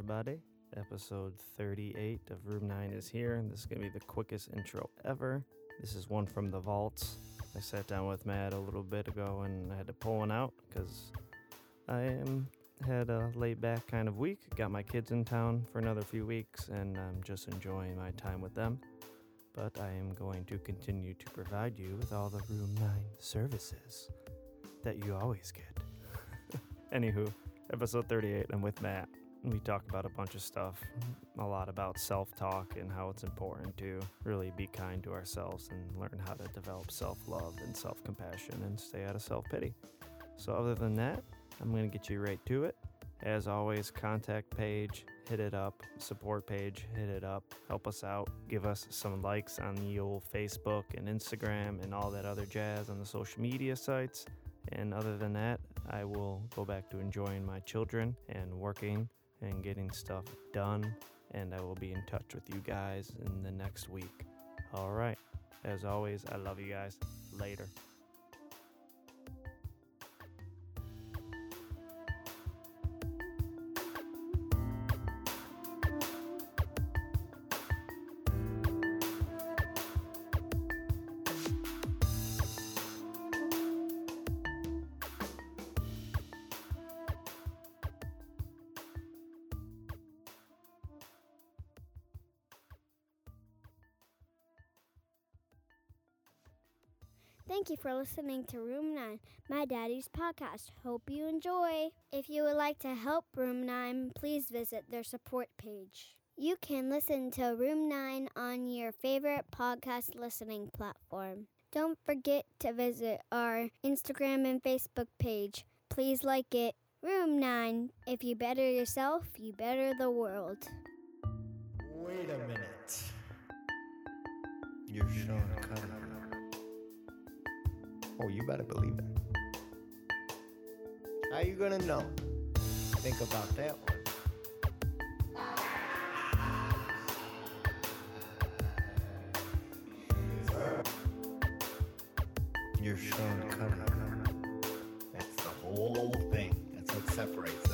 everybody. Episode 38 of Room 9 is here, and this is going to be the quickest intro ever. This is one from the vaults. I sat down with Matt a little bit ago and I had to pull one out because I am, had a laid back kind of week. Got my kids in town for another few weeks, and I'm just enjoying my time with them. But I am going to continue to provide you with all the Room 9 services that you always get. Anywho, episode 38, I'm with Matt. We talk about a bunch of stuff, a lot about self talk and how it's important to really be kind to ourselves and learn how to develop self love and self compassion and stay out of self pity. So, other than that, I'm going to get you right to it. As always, contact page, hit it up, support page, hit it up, help us out, give us some likes on the old Facebook and Instagram and all that other jazz on the social media sites. And other than that, I will go back to enjoying my children and working and getting stuff done. And I will be in touch with you guys in the next week. All right. As always, I love you guys. Later. Thank you for listening to Room 9, my daddy's podcast. Hope you enjoy. If you would like to help Room 9, please visit their support page. You can listen to Room 9 on your favorite podcast listening platform. Don't forget to visit our Instagram and Facebook page. Please like it. Room 9. If you better yourself, you better the world. Wait a minute. You're Sean Cunningham. Oh, you better believe it. How you gonna know? Think about that one. You're Sean Cunningham. That's the whole thing. That's what separates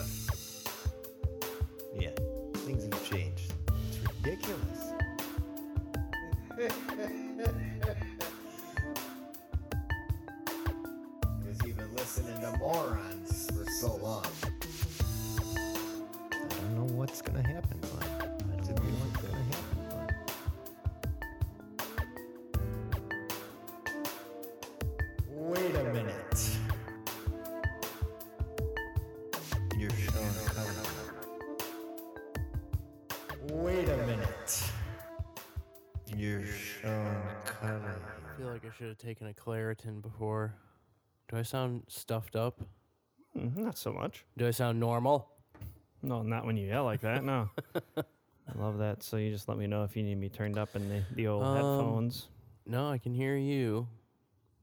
have taken a Claritin before. Do I sound stuffed up? Mm, Not so much. Do I sound normal? No, not when you yell like that. No. I love that. So you just let me know if you need me turned up in the, the old Um, headphones. No, I can hear you.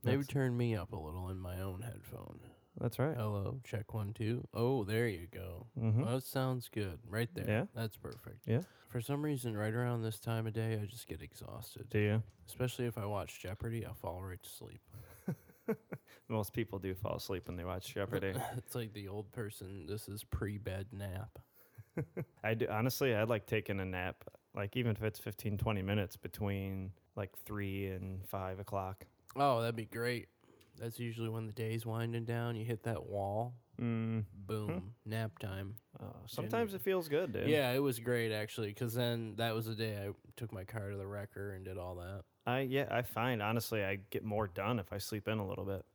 Maybe That's- turn me up a little in my own headphone. That's right. Hello, check one, two. Oh, there you go. Mhm. Well, that sounds good. Right there. Yeah? That's perfect. Yeah. For some reason, right around this time of day, I just get exhausted. Do you? Especially if I watch Jeopardy, I'll fall right to sleep. Most people do fall asleep when they watch Jeopardy. it's like the old person, this is pre bed nap. I do honestly. I'd like taking a nap, like even if it's 15, 20 minutes between like three and five o'clock. Oh, that'd be great. That's usually when the day's winding down. You hit that wall. Mm. Boom. Nap time. Uh, sometimes it feels good, dude. Yeah, it was great actually, because then that was the day I took my car to the wrecker and did all that. I yeah. I find honestly, I get more done if I sleep in a little bit.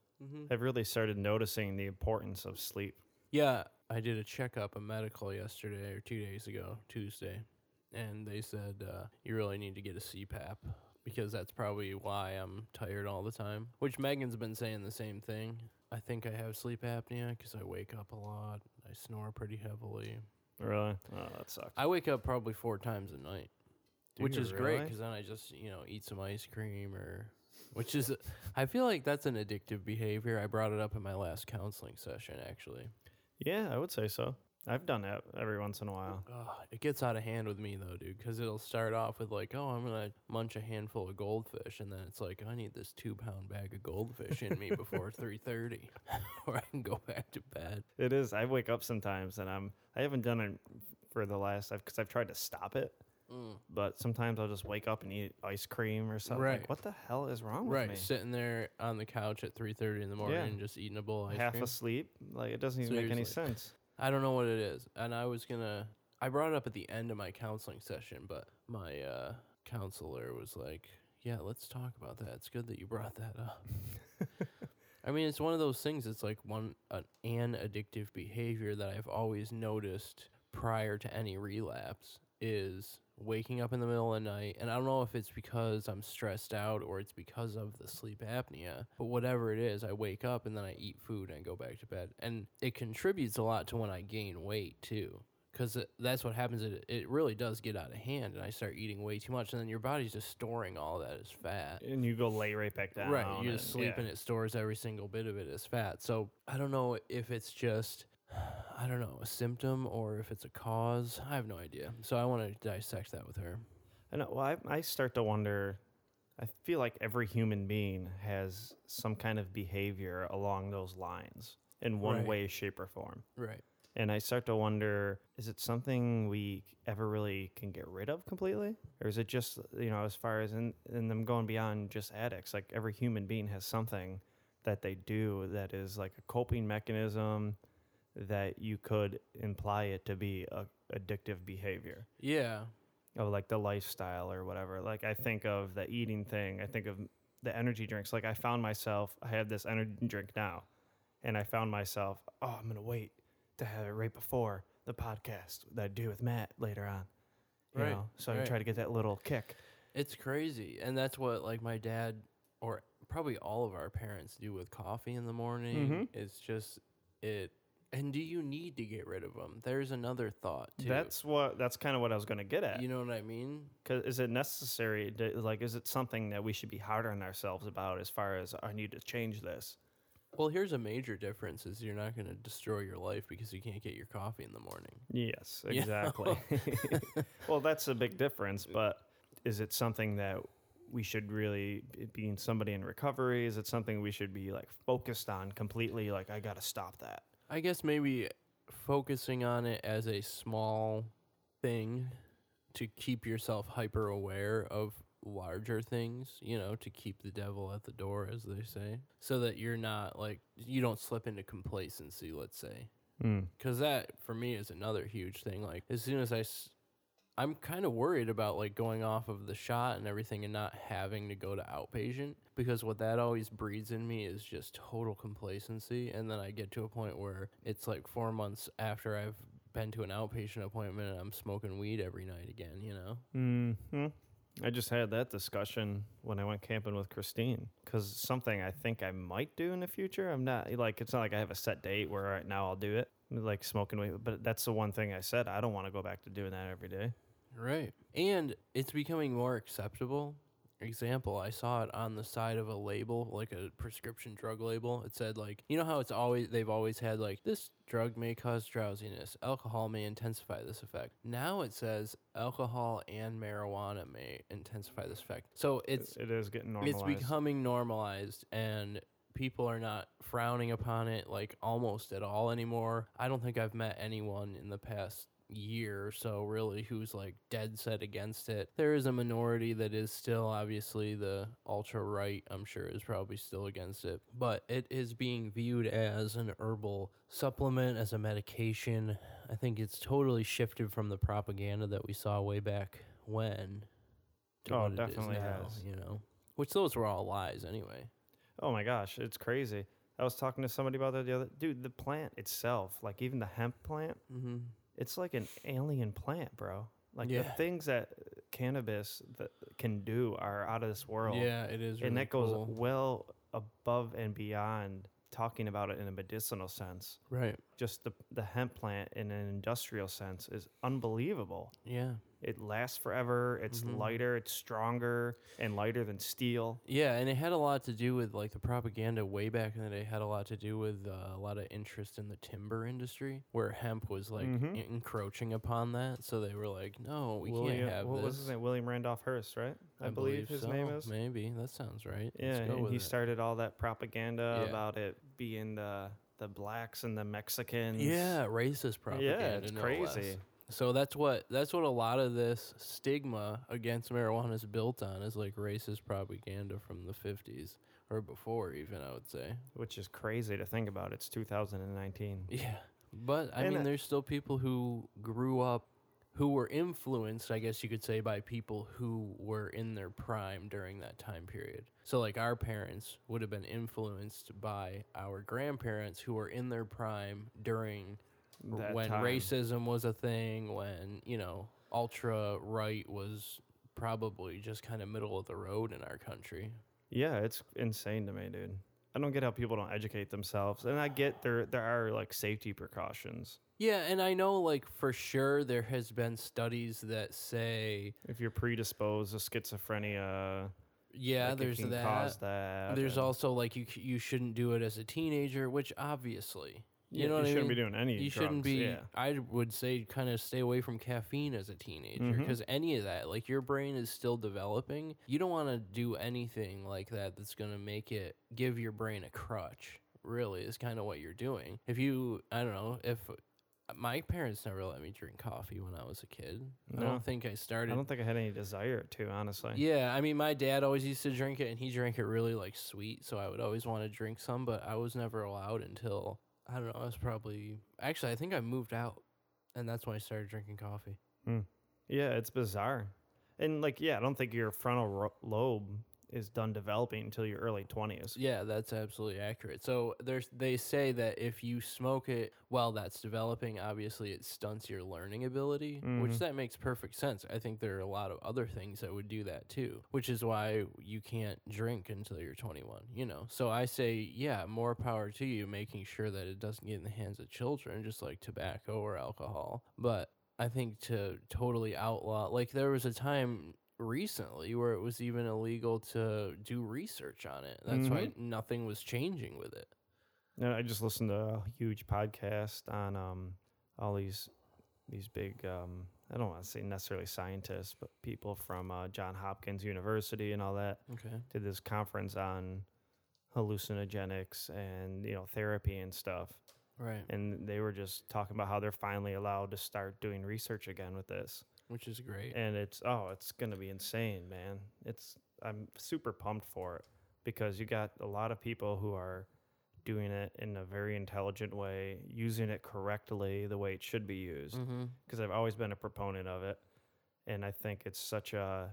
I've really started noticing the importance of sleep. Yeah, I did a checkup, a medical yesterday or two days ago, Tuesday, and they said uh, you really need to get a CPAP because that's probably why I'm tired all the time. Which Megan's been saying the same thing. I think I have sleep apnea because I wake up a lot. I snore pretty heavily. Really? Oh, that sucks. I wake up probably four times a night, Do which you is great because then I just you know eat some ice cream or, which is I feel like that's an addictive behavior. I brought it up in my last counseling session actually. Yeah, I would say so. I've done that every once in a while. It gets out of hand with me though, dude, because it'll start off with like, oh, I'm gonna munch a handful of goldfish, and then it's like, I need this two pound bag of goldfish in me before three thirty, or I can go back to bed. It is. I wake up sometimes and I'm. I haven't done it for the last because I've tried to stop it, Mm. but sometimes I'll just wake up and eat ice cream or something. Right. Like, what the hell is wrong with Right, me? sitting there on the couch at 3:30 in the morning Yeah. and just eating a bowl of ice Half cream. asleep. Like it doesn't even make any sense. I don't know what it is. And I was going to I brought it up at the end of my counseling session, but my uh counselor was like, "Yeah, let's talk about that. It's good that you brought that up." I mean, it's one of those things. It's like one uh, an addictive behavior that I've always noticed prior to any relapse is waking up in the middle of the night, and I don't know if it's because I'm stressed out or it's because of the sleep apnea, but whatever it is, I wake up and then I eat food and go back to bed, and it contributes a lot to when I gain weight too. Because that's what happens. It, it really does get out of hand, and I start eating way too much, and then your body's just storing all that as fat. And you go lay right back down. Right, you and- just sleep yeah. and it stores every single bit of it as fat. So I don't know if it's just, I don't know, a symptom or if it's a cause. I have no idea. So I want to dissect that with her. I know. Well, I, I start to wonder. I feel like every human being has some kind of behavior along those lines in one Right. way, shape, or form. Right. And I start to wonder is it something we ever really can get rid of completely? Or is it just, you know, as far as in, in them going beyond just addicts? Like every human being has something that they do that is like a coping mechanism that you could imply it to be a addictive behavior Yeah. of like the lifestyle or whatever. Like I think of the eating thing. I think of the energy drinks. Like I found myself, I have this energy drink now, and I found myself, oh, I'm gonna wait to have it right before the podcast that I do with Matt later on. You Right, know, so I right. can try to get that little kick. It's crazy. And that's what, like, my dad or probably all of our parents do with coffee in the morning. Mhm. It's just, it. And do you need to get rid of them? There's another thought, too. That's what. That's kind of what I was gonna get at. You know what I mean? Cause is it necessary? To, like, is it something that we should be harder on ourselves about as far as I need to change this? Well, here's a major difference: is you're not going to destroy your life because you can't get your coffee in the morning. Yes, You know? exactly. well, that's a big difference, but is it something that we should really being somebody in recovery is it something we should be like focused on completely like I got to stop that. I guess maybe focusing on it as a small thing to keep yourself hyper aware of larger things, you know, to keep the devil at the door, as they say, so that you're not like, you don't slip into complacency, let's say. Mm. Because that, for me, is another huge thing. Like, as soon as I. S- I'm kind of worried about like going off of the shot and everything and not having to go to outpatient because what that always breeds in me is just total complacency. And then I get to a point where it's like four months after I've been to an outpatient appointment and I'm smoking weed every night again, you know? hmm I just had that discussion when I went camping with Christine because something I think I might do in the future. I'm not like it's not like I have a set date where right now I'll do it, like smoking weed. But that's the one thing I said I don't want to go back to doing that every day. Right. And it's becoming more acceptable. Example, I saw it on the side of a label, like a prescription drug label. It said like, you know how it's always they've always had like this drug may cause drowsiness, alcohol may intensify this effect. Now it says alcohol and marijuana may intensify this effect. So it's it is getting normalized. it's becoming normalized and people are not frowning upon it like almost at all anymore. I don't think I've met anyone in the past year or so really who's like dead set against it. There is a minority that is still obviously the ultra right, I'm sure is probably still against it, but it is being viewed as an herbal supplement as a medication. I think it's totally shifted from the propaganda that we saw way back when. to Oh, what it is definitely now, has. You know, which those were all lies anyway. Oh my gosh, it's crazy. I was talking to somebody about that the other dude, the plant itself, like even the hemp plant, Mm-hmm. It's like an alien plant, bro. Like the things that cannabis that can do are out of this world. Yeah, it is. and that goes cool. well above and beyond talking about it in a medicinal sense. right. Just the the hemp plant in an industrial sense is unbelievable. Yeah, It lasts forever. It's Mhm. lighter. It's stronger and lighter than steel. yeah, and it had a lot to do with like the propaganda way back in the day. Had a lot to do with uh, a lot of interest in the timber industry, where hemp was like Mhm. encroaching upon that. So they were like, "No, we William, can't have what this." was his name? William Randolph Hearst, right? I, believe, his so. name is. Maybe that sounds right. Yeah, Let's go and he it. started all that propaganda Yeah. about it being the the blacks and the Mexicans. Yeah, racist propaganda. yeah, it's crazy. So that's what that's what a lot of this stigma against marijuana is built on is like racist propaganda from the 50s or before even I would say. which is crazy to think about. It's 2019. Yeah. But I And mean I- there's still people who grew up who were influenced, I guess you could say, by people who were in their prime during that time period. So, like, our parents would have been influenced by our grandparents who were in their prime during That when time. racism was a thing, when, you know, ultra right was probably just kind of middle of the road in our country. Yeah, it's insane to me, dude. I don't get how people don't educate themselves, and I get there there are like safety precautions. Yeah, and I know, like, for sure there has been studies that say, If you're predisposed to schizophrenia, yeah, like, there's that. that. There's and- also like you you shouldn't do it as a teenager, which obviously you yeah, know you I shouldn't mean? be doing any. you shouldn't be. Yeah. I would say kind of stay away from caffeine as a teenager mm-hmm. because any of that, like your brain is still developing. You don't want to do anything like that that's gonna make it give your brain a crutch. Really, is kind of what you're doing. If you, I don't know, if my parents never let me drink coffee when I was a kid. I don't think I started I don't think I had any desire to, honestly. yeah, I mean, my dad always used to drink it, and he drank it really like sweet. So I would always want to drink some, but I was never allowed until I don't know. I was probably actually I think I moved out, and that's when I started drinking coffee. Mm. Yeah, it's bizarre. And like, yeah, I don't think your frontal ro- lobe is done developing until your early 20s. Yeah, that's absolutely accurate. So there's they say that if you smoke it while that's developing, obviously it stunts your learning ability, which Mhm. that makes perfect sense. I think there are a lot of other things that would do that too, which is why you can't drink until you're 21, you know. So I say, yeah, more power to you making sure that it doesn't get in the hands of children just like tobacco or alcohol. But I think to totally outlaw like there was a time recently where it was even illegal to do research on it. That's why nothing was changing with it. And I just listened to a huge podcast on um, all these these big um, I don't want to say necessarily scientists, but people from uh, John Hopkins University and all that Okay. did this conference on hallucinogenics and you know therapy and stuff. Right. And they were just talking about how they're finally allowed to start doing research again with this. Which is great. And it's oh, it's gonna be insane, man. It's I'm super pumped for it because you got a lot of people who are doing it in a very intelligent way, using it correctly the way it should be used. mm-hmm. Because I've always been a proponent of it, and I think it's such a,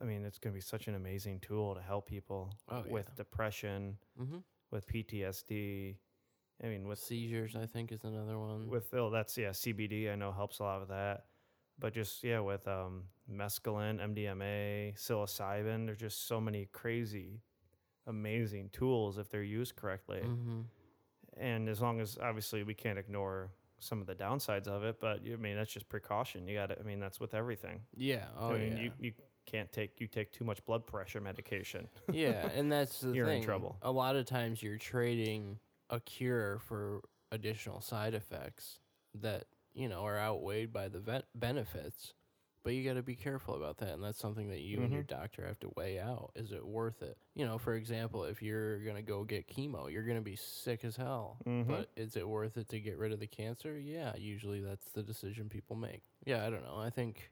I mean, it's gonna be such an amazing tool to help people Oh, with yeah. depression, Mm-hmm. with PTSD. I mean, with Seizures, I think, is another one. with oh that's yeah CBD I know helps a lot with that, but just yeah with um mescaline, MDMA, psilocybin, there's just so many crazy, amazing tools if they're used correctly, mm-hmm. and as long as obviously we can't ignore some of the downsides of it, but I mean that's just precaution. You got to I mean that's with everything. Yeah. Oh, I mean yeah. you you can't take you take too much blood pressure medication. yeah, and that's the You're in thing. trouble. A lot of times you're trading a cure for additional side effects that you know are outweighed by the vet benefits. But you got to be careful about that, and that's something that you and your Mhm. doctor have to weigh out. Is it worth it? You know, for example, if you're gonna go get chemo, you're gonna be sick as hell. Mhm. But is it worth it to get rid of the cancer? Yeah, usually that's the decision people make. Yeah, I don't know. I think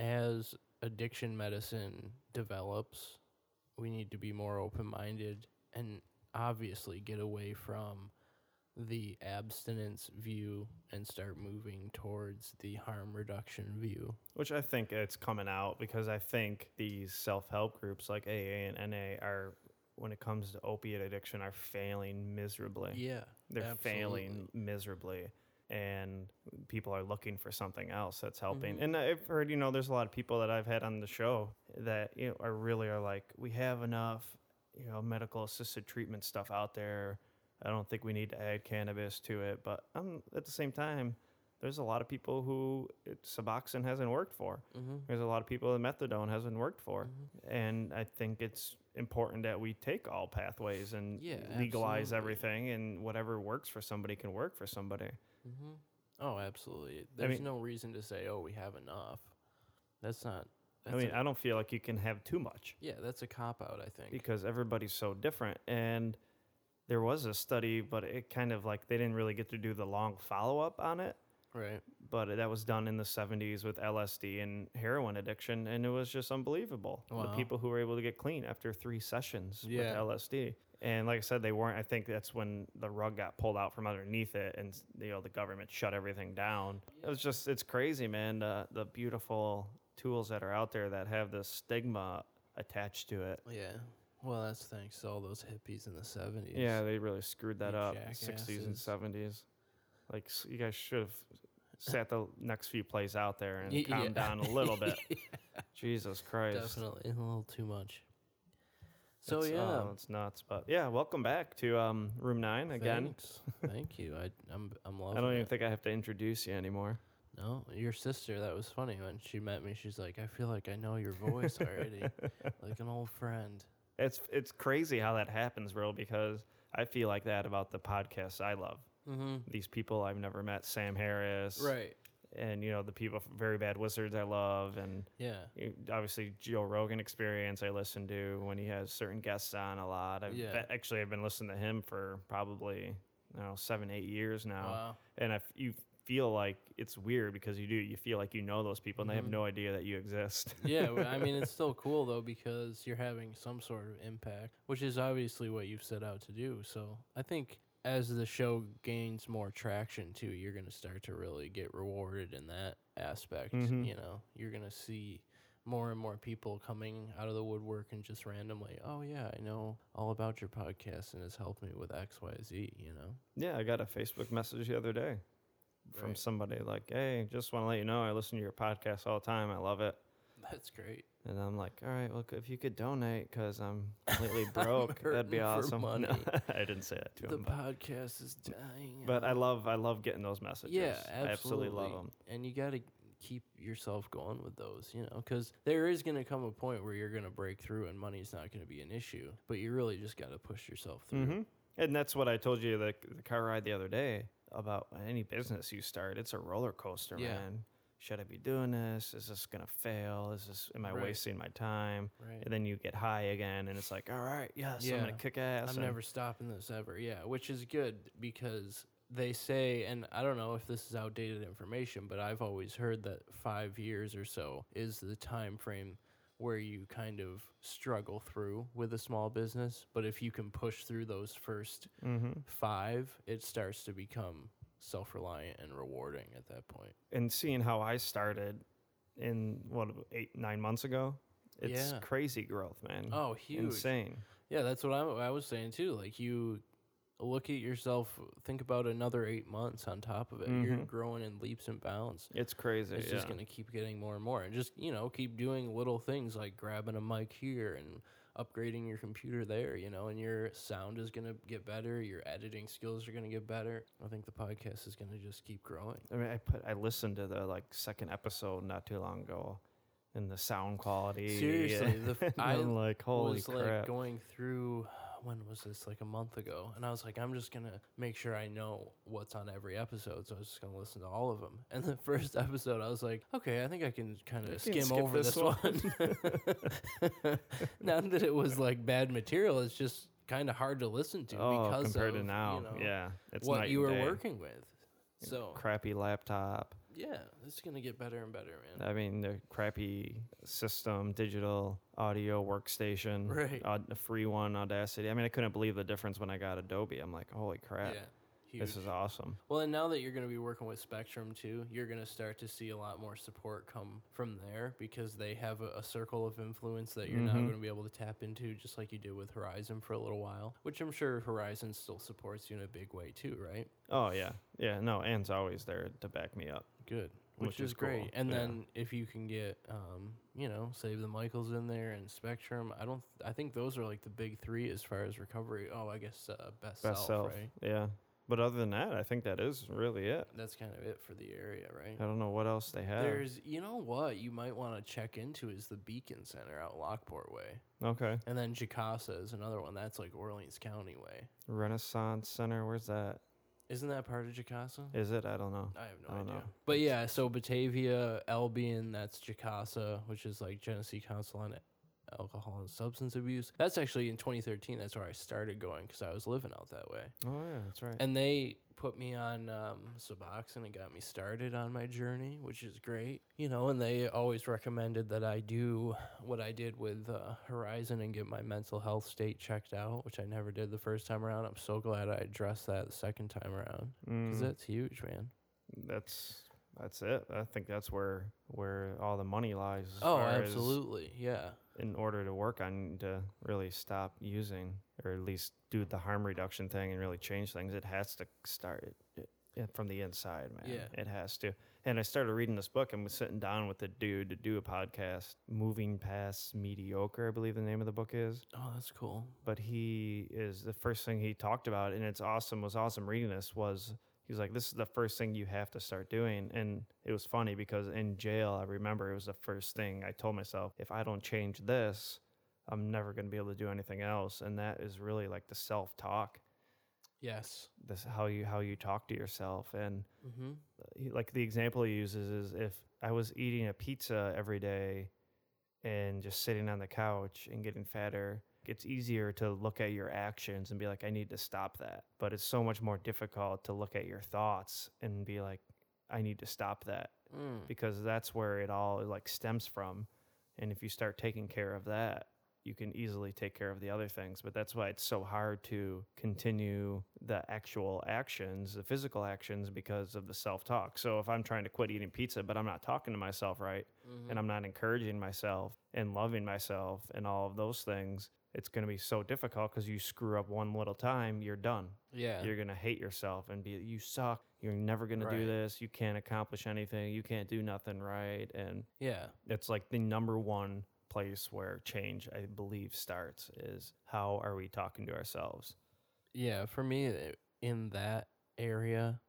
as addiction medicine develops, we need to be more open minded and obviously get away from the abstinence view and start moving towards the harm reduction view. Which I think it's coming out because I think these self help groups like AA and NA are, when it comes to opiate addiction, are failing miserably. Yeah. They're failing miserably. And people are looking for something else that's helping. Mhm. And I've heard, you know, there's a lot of people that I've had on the show that, you know, are really are like, we have enough, you know, medical assisted treatment stuff out there. I don't think we need to add cannabis to it. But um, at the same time, there's a lot of people who it, Suboxone hasn't worked for. Mm-hmm. There's a lot of people that methadone hasn't worked for. Mhm. And I think it's important that we take all pathways and Yeah, legalize absolutely. everything and whatever works for somebody can work for somebody. Mm-hmm. Oh, absolutely. There's mean- no reason to say, "Oh, we have enough." That's not. That's I mean, I don't feel like you can have too much yeah, that's a cop out. I think. because everybody's so different. And there was a study, but it kind of like they didn't really get to do the long follow up on it. Right. but that was done in the 70s with LSD and heroin addiction, and it was just unbelievable. The people who were able to get clean after three sessions Yeah. with LSD. And like I said, they weren't. I think that's when the rug got pulled out from underneath it, and you know the government shut everything down. It was just, it's crazy, man. The the beautiful tools that are out there that have this stigma attached to it. Yeah. Well, that's thanks to all those hippies in the 70s. Yeah, they really screwed that up. 60s and 70s. Like you guys should have sat the next few plays out there and Y- calmed down a little bit. Jesus Christ. Definitely a little too much. So It's, yeah, uh, it's nuts. But yeah, welcome back to um, room nine again. Thanks. Thank you. I, I'm I'm loving I don't even it. think I have to introduce you anymore. No, your sister. That was funny when she met me. She's like, I feel like I know your voice already, like an old friend. It's it's crazy how that happens, bro. Because I feel like that about the podcasts I love. Mm-hmm. These people I've never met, Sam Harris, Right. and you know the people from Very Bad Wizards I love, and Yeah. obviously Joe Rogan Experience I listen to when he has certain guests on a lot. I've Yeah. actually I've been listening to him for probably I don't know seven eight years now, Wow. and I you feel like it's weird because you do you feel like you know those people and they have Mhm. no idea that you exist. yeah, i mean it's still cool though because you're having some sort of impact, which is obviously what you've set out to do. So I think as the show gains more traction too, you're gonna start to really get rewarded in that aspect. Mhm. You know, you're gonna see more and more people coming out of the woodwork and just randomly, oh yeah, I know all about your podcast and it's helped me with X, Y, Z. You know, yeah, I got a Facebook message the other day from Right. somebody like, "Hey, just want to let you know I listen to your podcast all the time. I love it." that's great. And I'm like, all right, well, if you could donate, because I'm completely broke, that'd be awesome. No, I didn't say that to the him, but, podcast is dying. but I love, I love getting those messages. Yeah, I absolutely love them. And you got to keep yourself going with those, you know, because there is going to come a point where you're going to break through and money's not going to be an issue. But you really just got to push yourself through. hmm And that's what I told you the, the car ride the other day about any business you start. It's a roller coaster, Yeah. man. Should I be doing this? Is this gonna fail? Is this am I Right. wasting my time? Right. And then you get high again, and it's like, all right, yes, I'm gonna kick ass. I'm and- never stopping this ever. Yeah, which is good because they say, and I don't know if this is outdated information, but I've always heard that five years or so is the time frame where you kind of struggle through with a small business. But if you can push through those first Mhm. five, it starts to become self reliant and rewarding at that point. and seeing how I started in what eight nine months ago, it's Yeah. crazy growth, man. Oh, huge. insane. Yeah, that's what I, I was saying too. Like you look at yourself, think about another eight months on top of it. You're Mhm. growing in leaps and bounds. It's crazy. It's yeah. just gonna keep getting more and more, and just you know keep doing little things like grabbing a mic here and upgrading your computer there. You know, and your sound is gonna get better. Your editing skills are gonna get better. I think the podcast is gonna just keep growing. I mean, I put I listened to the like second episode not too long ago, and the sound quality. Seriously, the I I'm like, holy was crap! like going through when was this? Like a month ago. And i was like i'm just gonna make sure i know what's on every episode. So i was just gonna listen to all of them and the first episode i was like okay i think i can kind of skim over this this, one, not that it was like bad material it's just kind of hard to listen to oh, because compared of, to now, you know, yeah, it's what you were day. working with. So crappy laptop. Yeah it's gonna get better and better man I mean, the crappy system, digital audio workstation, Right. Aud- the free one, Audacity. I mean, I couldn't believe the difference when I got Adobe. I'm like, holy crap, yeah this is awesome. Well, and now that you're going to be working with Spectrum too, you're going to start to see a lot more support come from there because they have a, a circle of influence that you're now Mhm. going to be able to tap into, just like you did with Horizon for a little while. Which I'm sure Horizon still supports you in a big way too, right? Oh yeah, yeah. No, Anne's always there to back me up. Good, which, Which is, is great. cool, And yeah. then if you can get, um, you know, Save the Michaels in there and Spectrum, I don't, I think those are like the big three as far as recovery. Oh, I guess uh, best, Best self, self, right? yeah. But other than that, I think that is really it. That's kind of it for the area, right? I don't know what else they have. There's, you know what, you might want to check into is the Beacon Center out Lockport Way. okay, And then GCASA is another one. That's like Orleans County way. Renaissance Center. Where's that? Isn't that part of GCASA? Is it? I don't know. I have I no don't idea. know. But yeah, so Batavia, Albion, that's GCASA, which is like Genesee Council on alcohol and substance abuse. That's actually in 2013. That's where I started going because I was living out that way. Oh yeah, that's right. And they put me on um, Suboxone and got me started on my journey, which is great. You know, and they always recommended that I do what I did with uh, Horizon and get my mental health state checked out, which I never did the first time around. I'm so glad I addressed that the second time around because Mm, that's huge, man. that's that's it. I think that's where where all the money lies. Oh, far as absolutely. Yeah. In order to work on to really stop using or at least do the harm reduction thing and really change things, it has to start it, it, from the inside, man. Yeah. It has to. And I started reading this book and was sitting down with a dude to do a podcast, Moving Past Mediocre, I believe the name of the book is. Oh, that's cool. But he is the first thing he talked about, and it's awesome, was awesome reading this was he was like, This is the first thing you have to start doing. And it was funny because in jail, I remember it was the first thing I told myself, if I don't change this, I'm never going to be able to do anything else. And that is really like the self talk, Yes. this how you how you talk to yourself. And Mm-hmm. like the example he uses is if I was eating a pizza every day and just sitting on the couch and getting fatter, it's easier to look at your actions and be like, I need to stop that. But it's so much more difficult to look at your thoughts and be like, I need to stop that Mm. because that's where it all like stems from. And if you start taking care of that, you can easily take care of the other things. But that's why it's so hard to continue the actual actions, the physical actions, because of the self talk. So if I'm trying to quit eating pizza, but I'm not talking to myself right, Mm-hmm. and I'm not encouraging myself and loving myself and all of those things, it's going to be so difficult because you screw up one little time, you're done. yeah. You're going to hate yourself and be, you suck. You're never going to do this. You can't accomplish anything. You can't do nothing right. And yeah. it's like the number one place where change, I believe, starts is how are we talking to ourselves? Yeah, for me eh, in that area,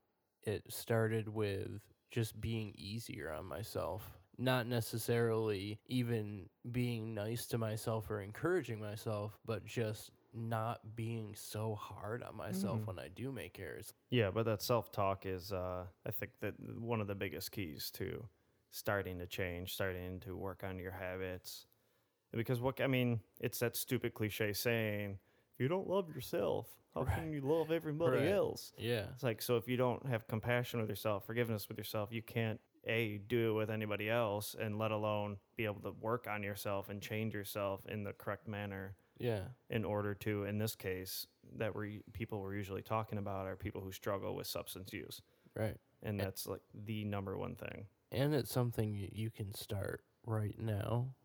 it started with just being easier on myself. Not necessarily even being nice to myself or encouraging myself, but just not being so hard on myself Mhm. when I do make errors. Yeah, but that self talk is, uh, I think, that one of the biggest keys to starting to change, starting to work on your habits. Because what I mean, it's that stupid cliche saying, if you don't love yourself, how Right. can you love everybody Right. else? Yeah. It's like so if you don't have compassion with yourself, forgiveness with yourself, you can't a do it with anybody else, and let alone be able to work on yourself and change yourself in the correct manner Yeah. in order to, in this case, that we people we're usually talking about are people who struggle with substance use, Right. and And- that's like the number one thing. and it's something you can start right now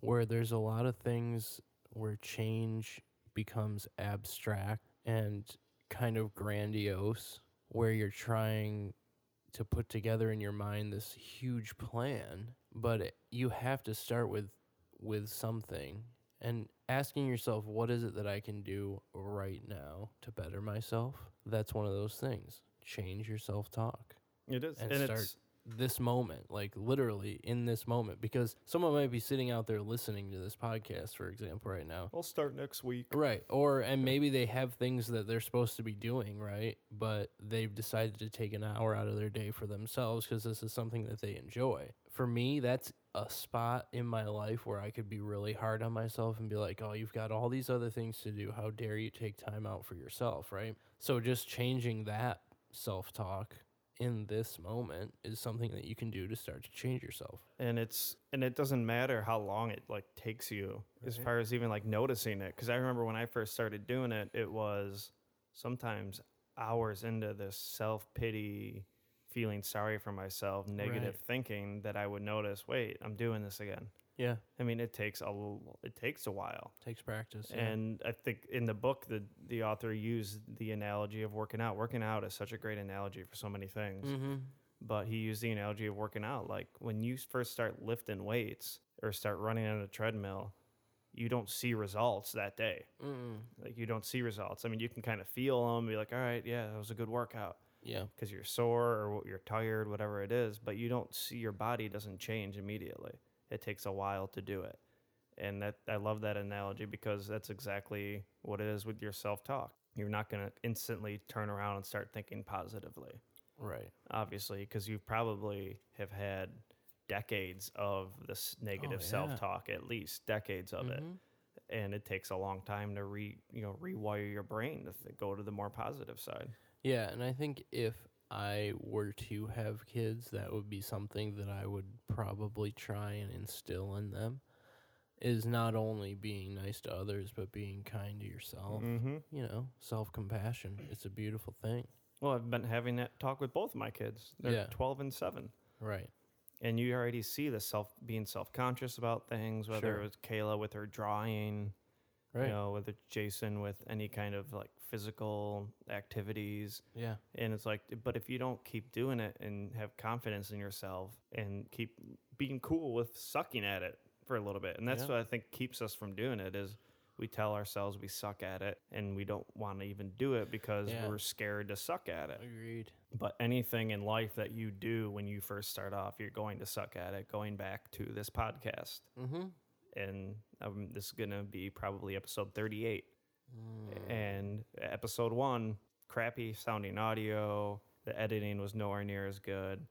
where there's a lot of things where change becomes abstract and kind of grandiose where you're trying to put together in your mind this huge plan but it, you have to start with with something and asking yourself what is it that I can do right now to better myself? That's one of those things. Change your self-talk It is, And and, start it's this moment, like literally in this moment, because someone might be sitting out there listening to this podcast, for example, right now. I'll start next week. Right. Or, and maybe they have things that they're supposed to be doing, right? But they've decided to take an hour out of their day for themselves because this is something that they enjoy. For me, that's a spot in my life where I could be really hard on myself and be like, oh, you've got all these other things to do. How dare you take time out for yourself, right? So just changing that self talk in this moment is something that you can do to start to change yourself. and it's and it doesn't matter how long it like takes you as far as even like noticing it because i remember when i first started doing it it was sometimes hours into this self-pity feeling sorry for myself negative Right. thinking that i would notice wait i'm doing this again Yeah. i mean it takes a l- it takes a while Takes practice. yeah. and I think in the book, the the author used the analogy of working out. Working out is such a great analogy for so many things. mm-hmm. But he used the analogy of working out. Like when you first start lifting weights or start running on a treadmill, you don't see results that day. Like you don't see results. I mean, you can kind of feel them, be like, all right, yeah, that was a good workout Yeah. because you're sore or you're tired, whatever it is. But you don't see your body doesn't change immediately. It takes a while to do it. And that I love that analogy because that's exactly what it is with your self-talk. You're not going to instantly turn around and start thinking positively Right. obviously, because you probably have had decades of this negative yeah. self-talk at least decades of it Mhm. and it takes a long time to re you know rewire your brain to th- go to the more positive side Yeah, and I think if I were to have kids, that would be something that I would probably try and instill in them. Is not only being nice to others, but being kind to yourself. mm-hmm. You know, self compassion. It's a beautiful thing. well i've been having that talk with both of my kids they're Yeah. 12 and 7 Right. and you already see the self being self-conscious about things whether Sure. it was kayla with her drawing Right. you know whether it's jason with any kind of like physical activities Yeah. and it's like but if you don't keep doing it and have confidence in yourself and keep being cool with sucking at it for a little bit and that's Yeah. what i think keeps us from doing it is we tell ourselves we suck at it and we don't want to even do it because Yeah. we're scared to suck at it Agreed. but anything in life that you do when you first start off you're going to suck at it going back to this podcast Mm-hmm. And um, this is going to be probably episode 38 Mm. and episode one crappy sounding audio the editing was nowhere near as good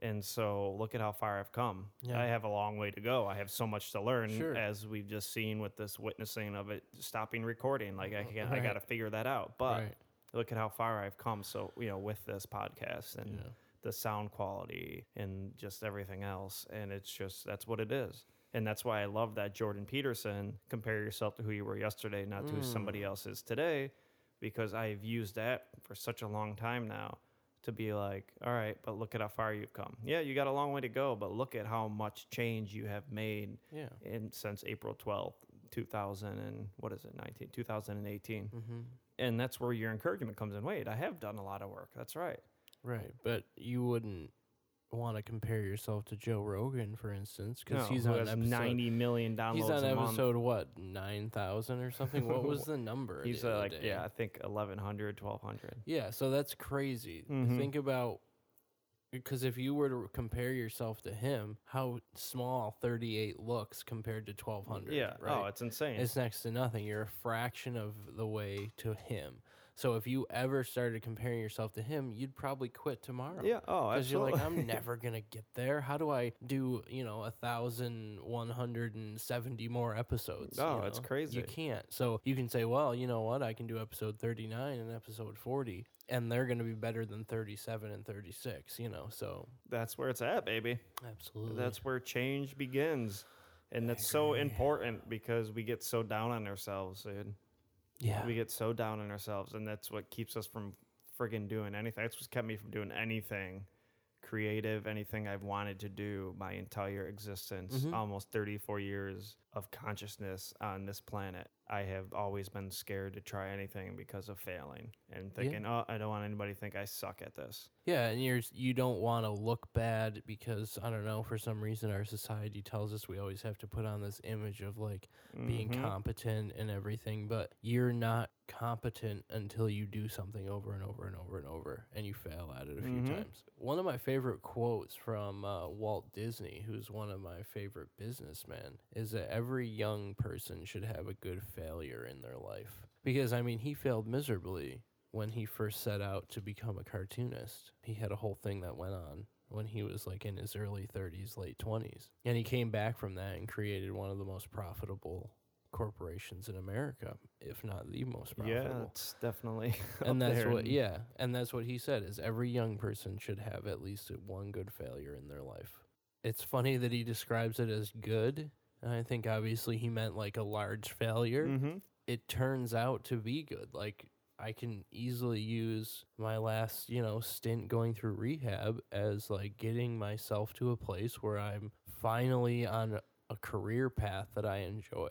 and so look at how far i've come Yeah. i have a long way to go i have so much to learn Sure. as we've just seen with this witnessing of it stopping recording like i, can, I Right. got to figure that out but right. look at how far i've come so you know with this podcast and Yeah. the sound quality and just everything else. And it's just that's what it is. And that's why I love that Jordan Peterson compare yourself to who you were yesterday, not to who somebody Mm. else is today, because I've used that for such a long time now to be like, all right, but look at how far you've come. Yeah, you got a long way to go, but look at how much change you have made Yeah. in since April 12th, 2000 and what is it, 19, 2018. Mm-hmm. And that's where your encouragement comes in. Wait, I have done a lot of work. That's right. Right. But you wouldn't want to compare yourself to Joe Rogan, for instance, because No, he's who on has episode. 90 million downloads He's on a month. episode what nine thousand or something. What was the number? He's the uh, other like, day? yeah, I think 1100, 1200. Yeah, so that's crazy. Mhm. Think about because if you were to compare yourself to him, how small 38 looks compared to 1200. Yeah. right? Oh, it's insane. it's next to nothing. You're a fraction of the way to him. So if you ever started comparing yourself to him, you'd probably quit tomorrow. yeah. Oh, Because you're like, I'm never gonna get there. How do I do, you know, a thousand one hundred and seventy more episodes? Oh, you it's know? crazy. You can't. So you can say, well, you know what? I can do episode thirty nine and episode forty, and they're gonna be better than thirty seven and thirty six. You know, so That's where it's at, baby. absolutely. That's where change begins. And that's so important because we get so down on ourselves, dude. Yeah. We get so down on ourselves, and that's what keeps us from friggin' doing anything. That's what's kept me from doing anything creative, anything I've wanted to do my entire existence, Mhm. almost 34 years of consciousness on this planet. I have always been scared to try anything because of failing and thinking, oh, I don't want anybody to think I suck at this. Yeah, and you're you don't want to look bad because I don't know for some reason our society tells us we always have to put on this image of like being Mhm. competent and everything, but you're not competent until you do something over and over and over and over and you fail at it a few Mhm. times. One of my favorite quotes from uh, Walt Disney, who's one of my favorite businessmen, is that every young person should have a good failure in their life. Because I mean, he failed miserably when he first set out to become a cartoonist. He had a whole thing that went on when he was like in his early 30s, late 20s. And he came back from that and created one of the most profitable corporations in America, if not the most profitable. Yeah, it's definitely. and that's what and- yeah, and that's what he said is every young person should have at least one good failure in their life. It's funny that he describes it as good. I think obviously he meant like a large failure Mhm. it turns out to be good. Like I can easily use my last, you know, stint going through rehab as like getting myself to a place where I'm finally on a career path that I enjoy.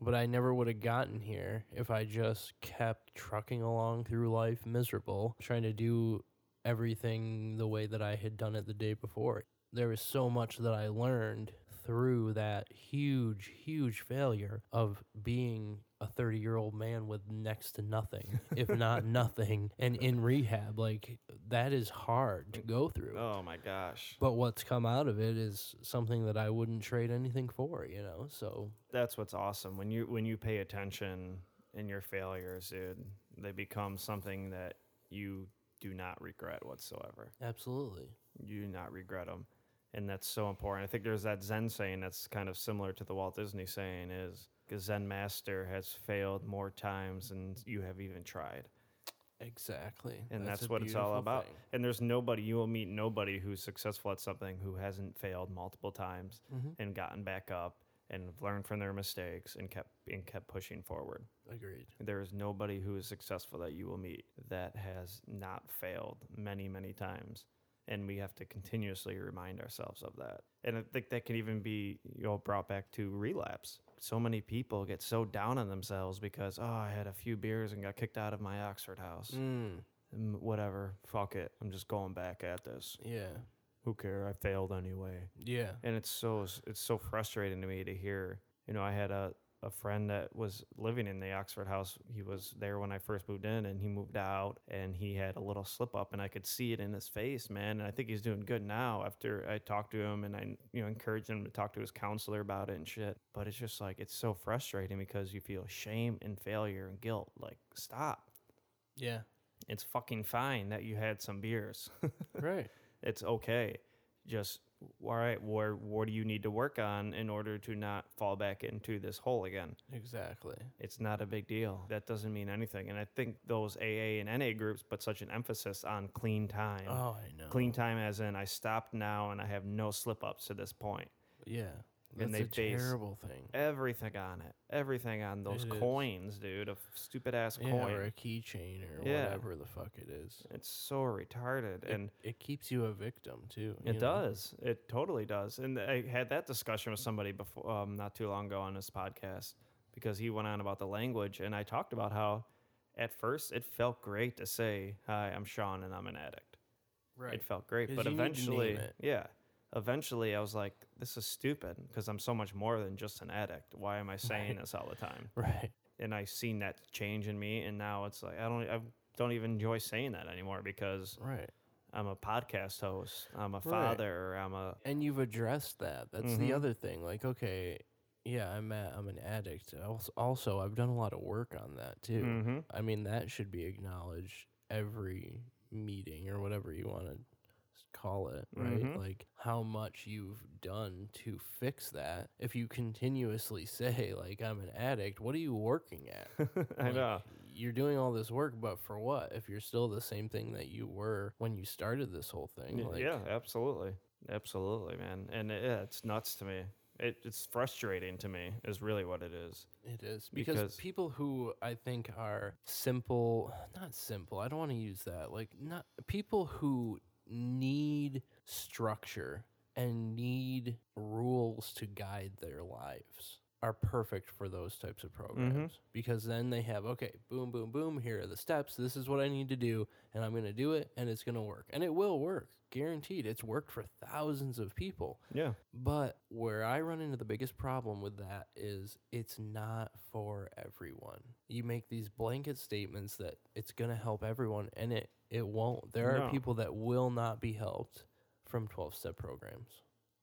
But I never would have gotten here if I just kept trucking along through life miserable, trying to do everything the way that I had done it the day before. There was so much that I learned through that huge, huge failure of being a 30 year old man with next to nothing, if not nothing, and in rehab. Like, that is hard to go through. Oh my gosh. But what's come out of it is something that I wouldn't trade anything for, you know? So, That's what's awesome. When you when you pay attention in your failures, dude, they become something that you do not regret whatsoever. absolutely. You do not regret them. And that's so important. I think there's that Zen saying that's kind of similar to the Walt Disney saying is a Zen master has failed more times than you have even tried. Exactly. And that's, a what it's all about. thing. And there's nobody, you will meet nobody who's successful at something who hasn't failed multiple times Mhm. and gotten back up and learned from their mistakes and kept and kept pushing forward. Agreed. There is nobody who is successful that you will meet that has not failed many, many times. And we have to continuously remind ourselves of that. And I think that can even be you know, brought back to relapse. So many people get so down on themselves because, oh, I had a few beers and got kicked out of my Oxford house. Mm. Whatever. Fuck it. I'm just going back at this. Yeah. Who care? I failed anyway Yeah. and it's so it's so frustrating to me to hear you know i had a, a friend that was living in the oxford house he was there when i first moved in and he moved out and he had a little slip up and i could see it in his face man and i think he's doing good now after i talked to him and i you know encouraged him to talk to his counselor about it and shit but it's just like it's so frustrating because you feel shame and failure and guilt like stop Yeah. it's fucking fine that you had some beers right. it's okay. Just all right, where what do you need to work on in order to not fall back into this hole again? Exactly. It's not a big deal. That doesn't mean anything. And I think those AA and NA groups put such an emphasis on clean time. Oh, I know. Clean time as in I stopped now and I have no slip ups to this point. Yeah. And That's they a base terrible thing. Everything on it. Everything on those It is. coins, dude. A stupid ass Yeah, coin. or a keychain or Yeah. whatever the fuck it is. It's so retarded. It, and it keeps you a victim too. It you know? does. It totally does. And I had that discussion with somebody before, um, not too long ago on this podcast, because he went on about the language, and I talked about how, at first, it felt great to say, "Hi, I'm Sean, and I'm an addict." Right. It felt great, 'Cause but you need to name eventually, it. yeah, eventually, I was like, "This is stupid," because I'm so much more than just an addict. Why am I saying Right. this all the time? Right. And I seen that change in me, and now it's like I don't, I don't even enjoy saying that anymore because Right. I'm a podcast host, I'm a Right. father, I'm a And you've addressed that. That's Mhm. the other thing. Like, okay, yeah, I'm a, I'm an addict. Also, I've done a lot of work on that too. Mhm. I mean, that should be acknowledged every meeting or whatever you want to call it, right? Mhm. Like how much you've done to fix that. If you continuously say like I'm an addict, what are you working at? I Like, know. You're doing all this work, but for what? If you're still the same thing that you were when you started this whole thing, like, yeah, absolutely, absolutely, man. And it, yeah, it's nuts to me. It, it's frustrating to me. Is really what it is. It is because, Because- people who I think are simple, not simple. I don't want to use that. Like not people who need structure and need rules to guide their lives are perfect for those types of mm-hmm. programs because then they have okay, boom boom boom, here are the steps. This is what I need to do and I'm going to do it and it's going to work. And it will work. Guaranteed. It's worked for thousands of people. Yeah, But where I run into the biggest problem with that is it's not for everyone. You make these blanket statements that it's going to help everyone, and it, it won't. There No. are people that will not be helped from 12 step programs.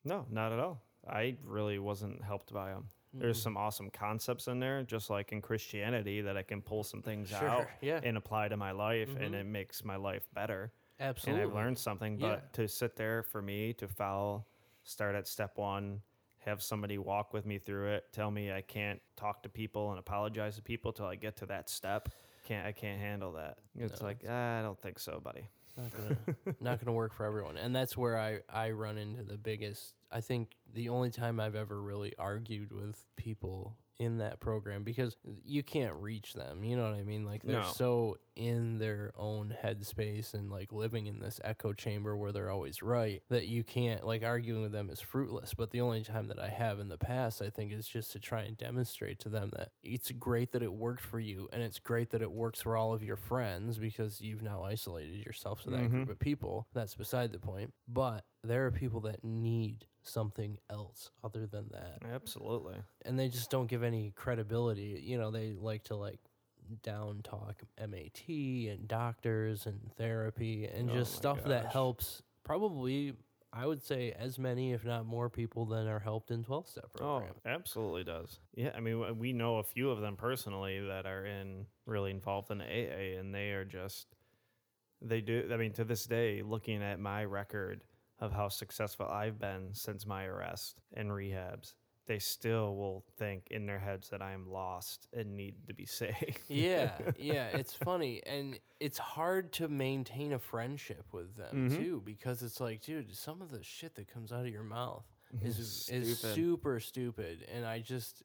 no, not at all. I really wasn't helped by them. There's Mm-mm. some awesome concepts in there, just like in Christianity, that I can pull some things Sure, out yeah. and apply to my life, and Mhm. it makes my life better. Absolutely. and I've learned something. Yeah. But to sit there for me to foul, start at step one, have somebody walk with me through it, tell me I can't talk to people and apologize to people till I get to that step. Can't I can't handle that. It's No, like ah, I don't think so, buddy. not gonna not gonna work for everyone and that's where i i run into the biggest i think the only time i've ever really argued with people in that program because you can't reach them you know what i mean like they're No. so in their own headspace and like living in this echo chamber where they're always right that you can't like arguing with them is fruitless but the only time that i have in the past i think is just to try and demonstrate to them that it's great that it worked for you and it's great that it works for all of your friends because you've now isolated yourself to that group Mhm. of people that's beside the point but there are people that need something else other than that Absolutely. and they just don't give any credibility. You know, they like to like down talk MAT and doctors and therapy and Oh just stuff that helps probably I would say as many if not more people than are helped in 12 step oh, program. Oh, absolutely does. Yeah, I mean, we know a few of them personally that are in really involved in AA, and they are just they do. I mean, to this day, looking at my record of how successful I've been since my arrest and rehabs, they still will think in their heads that I am lost and need to be saved. yeah, yeah, it's funny and it's hard to maintain a friendship with them Mhm. too because it's like, dude, some of the shit that comes out of your mouth is is super stupid and I just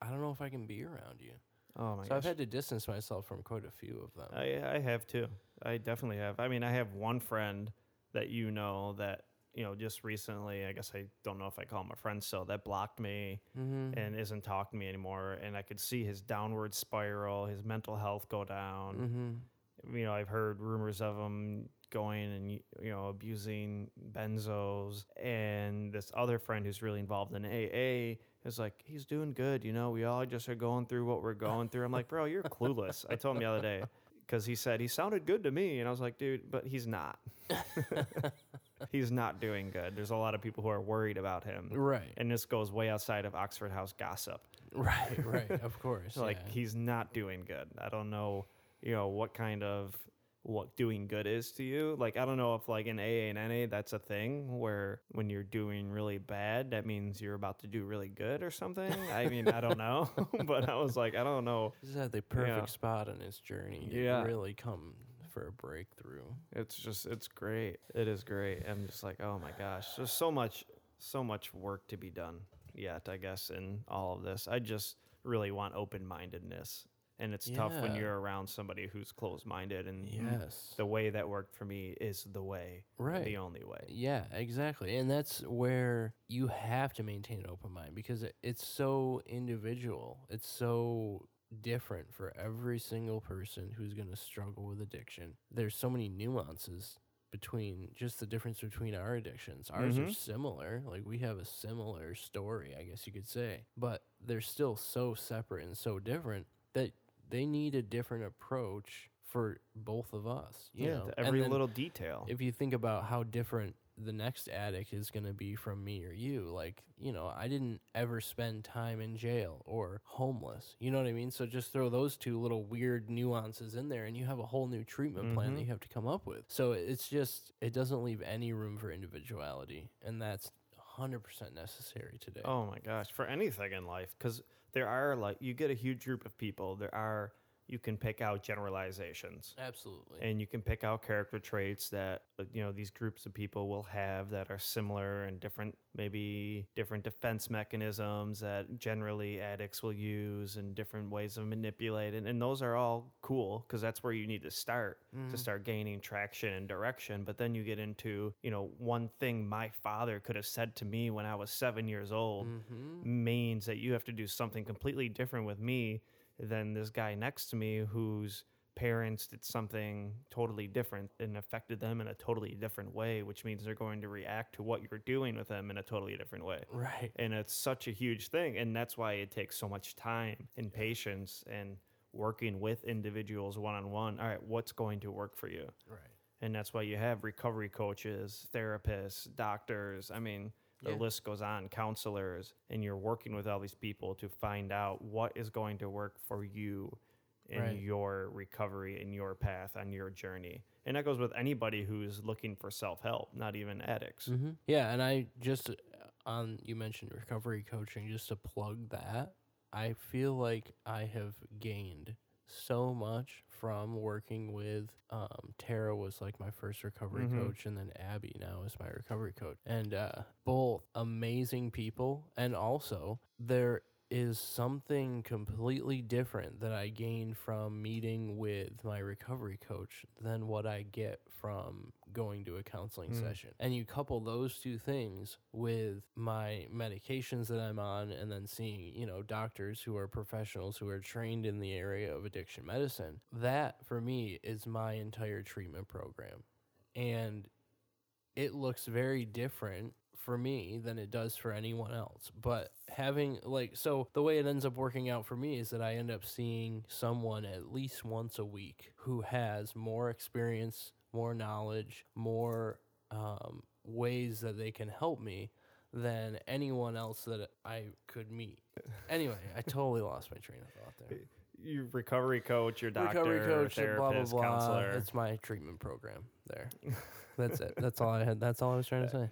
I don't know if I can be around you. Oh my God. so gosh. I've had to distance myself from quite a few of them. I, I have too. I definitely have. I mean, I have one friend that you know that, you know, just recently, I guess I don't know if I call him a friend still, that blocked me mm-hmm. and isn't talking to me anymore. And I could see his downward spiral, his mental health go down. mm-hmm. You know, I've heard rumors of him going and, you know, abusing benzos. And this other friend who's really involved in AA is like, he's doing good. You know, we all just are going through what we're going through. I'm like, bro, you're clueless. I told him the other day because he said he sounded good to me. And I was like, dude, but he's not. he's not doing good. There's a lot of people who are worried about him. Right. And this goes way outside of Oxford House gossip. Right, right, of course. Like yeah. he's not doing good. I don't know, you know, what kind of what doing good is to you. Like I don't know if like in AA and NA that's a thing where when you're doing really bad, that means you're about to do really good or something. I mean, I don't know, but I was like, I don't know. This is at the perfect Yeah. spot in his journey Yeah. really come for a breakthrough. It's just it's great. It is great. I'm just like, oh my gosh, there's so much so much work to be done yet, I guess, in all of this. I just really want open mindedness. And it's tough when you're around somebody who's closed minded and Yes. the way that worked for me is the way. Right. The only way. Yeah, exactly. And that's where you have to maintain an open mind because it's so individual. It's so different for every single person who's going to struggle with addiction. There's so many nuances between just the difference between our addictions. Ours are Mhm. similar. Like we have a similar story, I guess you could say, but they're still so separate and so different that they need a different approach for both of us. You yeah. know? every little detail. if you think about how different the next addict is going to be from me or you, like, you know, I didn't ever spend time in jail or homeless. You know what I mean? So just throw those two little weird nuances in there and you have a whole new treatment plan that Mhm. you have to come up with. So it's just, it doesn't leave any room for individuality. And that's 100% necessary today. Oh my gosh, for anything in life, because there are like you get a huge group of people. There are you can pick out generalizations, Absolutely. and you can pick out character traits that uh, you know these groups of people will have that are similar and different, maybe different defense mechanisms that generally addicts will use, and different ways of manipulating. And those are all cool because that's where you need to start to Mhm. start gaining traction and direction. But then you get into you know one thing my father could have said to me when I was seven years old Mhm. means that you have to do something completely different with me than this guy next to me whose parents did something totally different and affected them in a totally different way, which means they're going to react to what you're doing with them in a totally different way. Right. And it's such a huge thing. And that's why it takes so much time and patience and working with individuals one on one. All right, what's going to work for you? Right. And that's why you have recovery coaches, therapists, doctors. I mean, the Yeah. list goes on, counselors, and you're working with all these people to find out what is going to work for you in Right. your recovery, in your path, on your journey. And that goes with anybody who's looking for self help, not even addicts. hmm Yeah, and I just on you mentioned recovery coaching, just to plug that, I feel like I have gained so much from working with um, Tara was like my first recovery Mhm. coach, and then Abby now is my recovery coach, and uh, both amazing people, and also there is something completely different that I gain from meeting with my recovery coach than what I get from going to a counseling Mm. session. And you couple those two things with my medications that I'm on and then seeing, you know, doctors who are professionals who are trained in the area of addiction medicine. That for me is my entire treatment program. And it looks very different for me than it does for anyone else. But having like so the way it ends up working out for me is that I end up seeing someone at least once a week who has more experience, more knowledge, more um, ways that they can help me than anyone else that I could meet. Anyway, I totally lost my train of thought there. your recovery coach, your doctor, recovery coach, therapist, blah blah blah. counselor. It's my treatment program. There, that's it. That's all I had. That's all I was trying to say.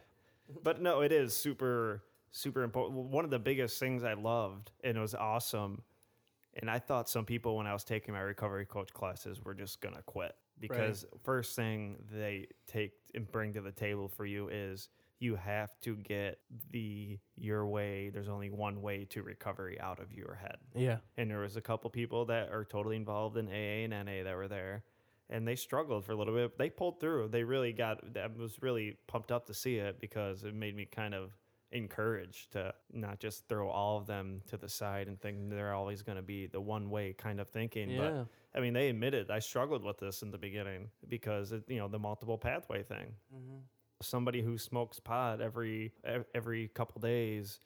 But no, it is super, super important. One of the biggest things I loved, and it was awesome. And I thought some people, when I was taking my recovery coach classes, were just gonna quit because first thing they take and bring to the table for you is you have to get the your way. There's only one way to recovery out of your head. Yeah, and there was a couple people that are totally involved in AA and NA that were there, and they struggled for a little bit. They pulled through. They really got. I was really pumped up to see it because it made me kind of encouraged to not just throw all of them to the side and think they're always going to be the one way kind of thinking. yeah, But I mean, they admitted I struggled with this in the beginning because it, you know the multiple pathway thing. mm-hmm. Somebody who smokes pot every every couple days,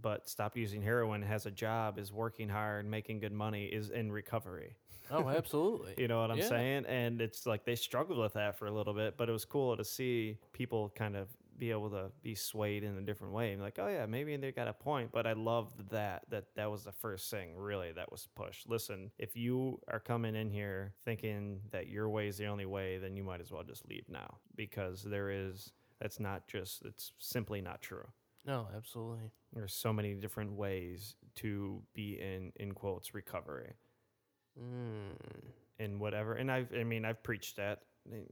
but stopped using heroin, has a job, is working hard, making good money, is in recovery. Oh, absolutely. You know what I'm Yeah. saying? And it's like they struggled with that for a little bit, but it was cool to see people kind of be able to be swayed in a different way. And like, oh yeah, maybe they got a point. But I loved that that that was the first thing really that was pushed. Listen, if you are coming in here thinking that your way is the only way, then you might as well just leave now because there is that's not just it's simply not true. No, absolutely. There's so many different ways to be in in quotes recovery Mm. and whatever. And I've, I mean, I've preached that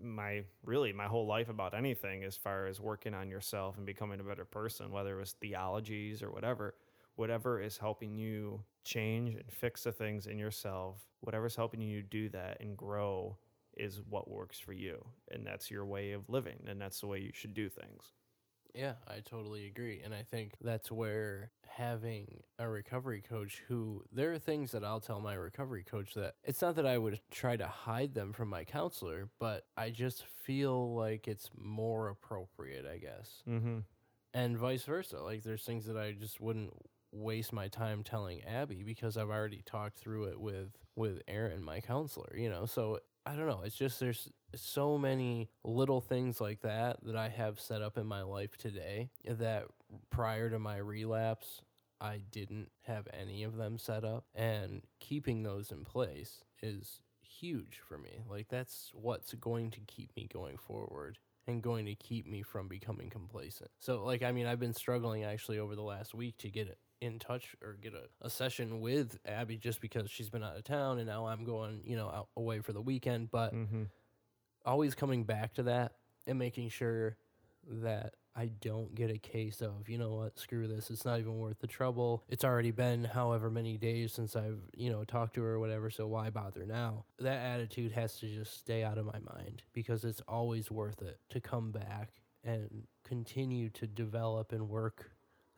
my really my whole life about anything as far as working on yourself and becoming a better person, whether it was theologies or whatever. Whatever is helping you change and fix the things in yourself, whatever's helping you do that and grow is what works for you. And that's your way of living. And that's the way you should do things. Yeah, I totally agree. And I think that's where having a recovery coach who there are things that I'll tell my recovery coach that it's not that I would try to hide them from my counselor, but I just feel like it's more appropriate, I guess. Mm-hmm. And vice versa. Like there's things that I just wouldn't waste my time telling Abby because I've already talked through it with with Aaron, my counselor, you know. So I don't know, it's just there's so many little things like that that I have set up in my life today that prior to my relapse I didn't have any of them set up and keeping those in place is huge for me. Like that's what's going to keep me going forward and going to keep me from becoming complacent. So like I mean I've been struggling actually over the last week to get in touch or get a, a session with Abby just because she's been out of town and now I'm going, you know, out away for the weekend, but Mm-hmm. always coming back to that and making sure that I don't get a case of, you know what, screw this. It's not even worth the trouble. It's already been however many days since I've, you know, talked to her or whatever, so why bother now? That attitude has to just stay out of my mind because it's always worth it to come back and continue to develop and work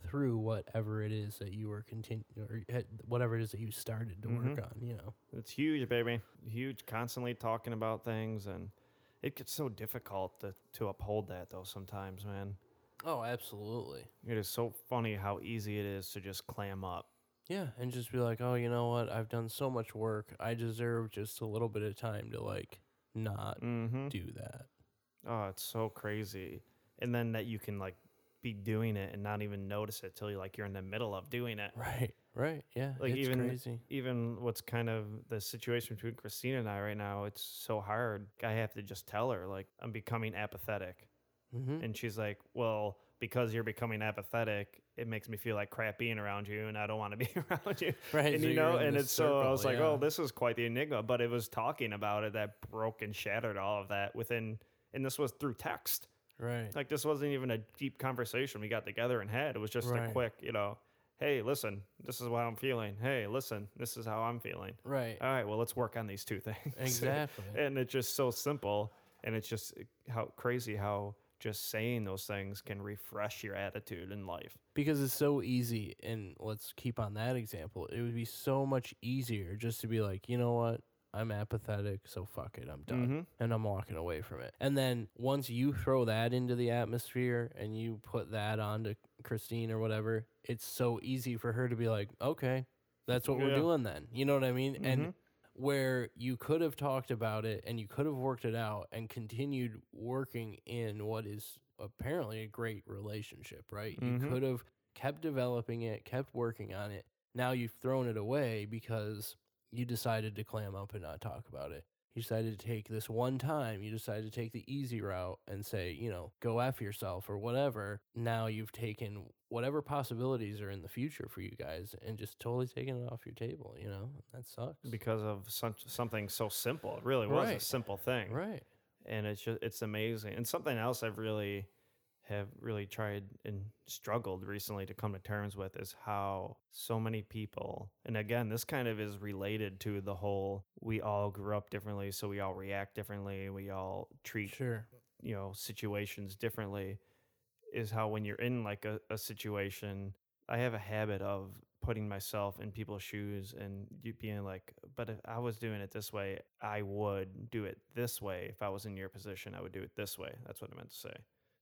through whatever it is that you were continu or whatever it is that you started to work Mhm. on, you know. It's huge, baby. Huge. Constantly talking about things, and it gets so difficult to, to uphold that, though. Sometimes, man, Oh, absolutely. it is so funny how easy it is to just clam up. Yeah, and just be like, oh, you know what? I've done so much work. I deserve just a little bit of time to like not Mm-hmm. do that. Oh, it's so crazy. And then that you can like be doing it and not even notice it till you like you're in the middle of doing it. Right. Right. Yeah. Like, it's even- crazy. Even what's kind of the situation between Christina and I right now, it's so hard. I have to just tell her like I'm becoming apathetic. Mm-hmm. And she's like, Well, because you're becoming apathetic, it makes me feel like crap being around you and I don't want to be around you. right. and so you know, and it's so I circle, was like, yeah. oh, this is quite the enigma. But it was talking about it that broke and shattered all of that within, and this was through text. Right. Like this wasn't even a deep conversation we got together and had. It was just a quick, you know, hey, listen, this is what I'm feeling. Hey, listen, this is how I'm feeling. Right. All right, well, let's work on these two things. Exactly. and it's just so simple, and it's just eh, how crazy how just saying those things can refresh your attitude in life. because it's so easy and let's keep on that example it would be so much easier just to be like you know what i'm apathetic so fuck it i'm done Mhm. and i'm walking away from it and then once you throw that into the atmosphere and you put that onto christine or whatever it's so easy for her to be like okay that's what we're doing then you know what i mean and Mhm. where you could have talked about it and you could have worked it out and continued working in what is apparently a great relationship, right? Mhm. You could have kept developing it, kept working on it. Now you've thrown it away because you decided to clam up and not talk about it. You decided to take this one time, you decided to take the easy route and say, you know, go F yourself or whatever. Now you've taken whatever possibilities are in the future for you guys and just totally taken it off your table, you know? That sucks. because of such, something so simple. It really was a simple thing. right. and it's just it's amazing and something else i've really have really tried and struggled recently to come to terms with is how so many people and again this kind of is related to the whole we all grew up differently so we all react differently we all treat Sure. you know situations differently is how when you're in like a, a situation i have a habit of putting myself in people's shoes and you being like but if i was doing it this way i would do it this way. If i was in your position i would do it this way. That's what i meant to say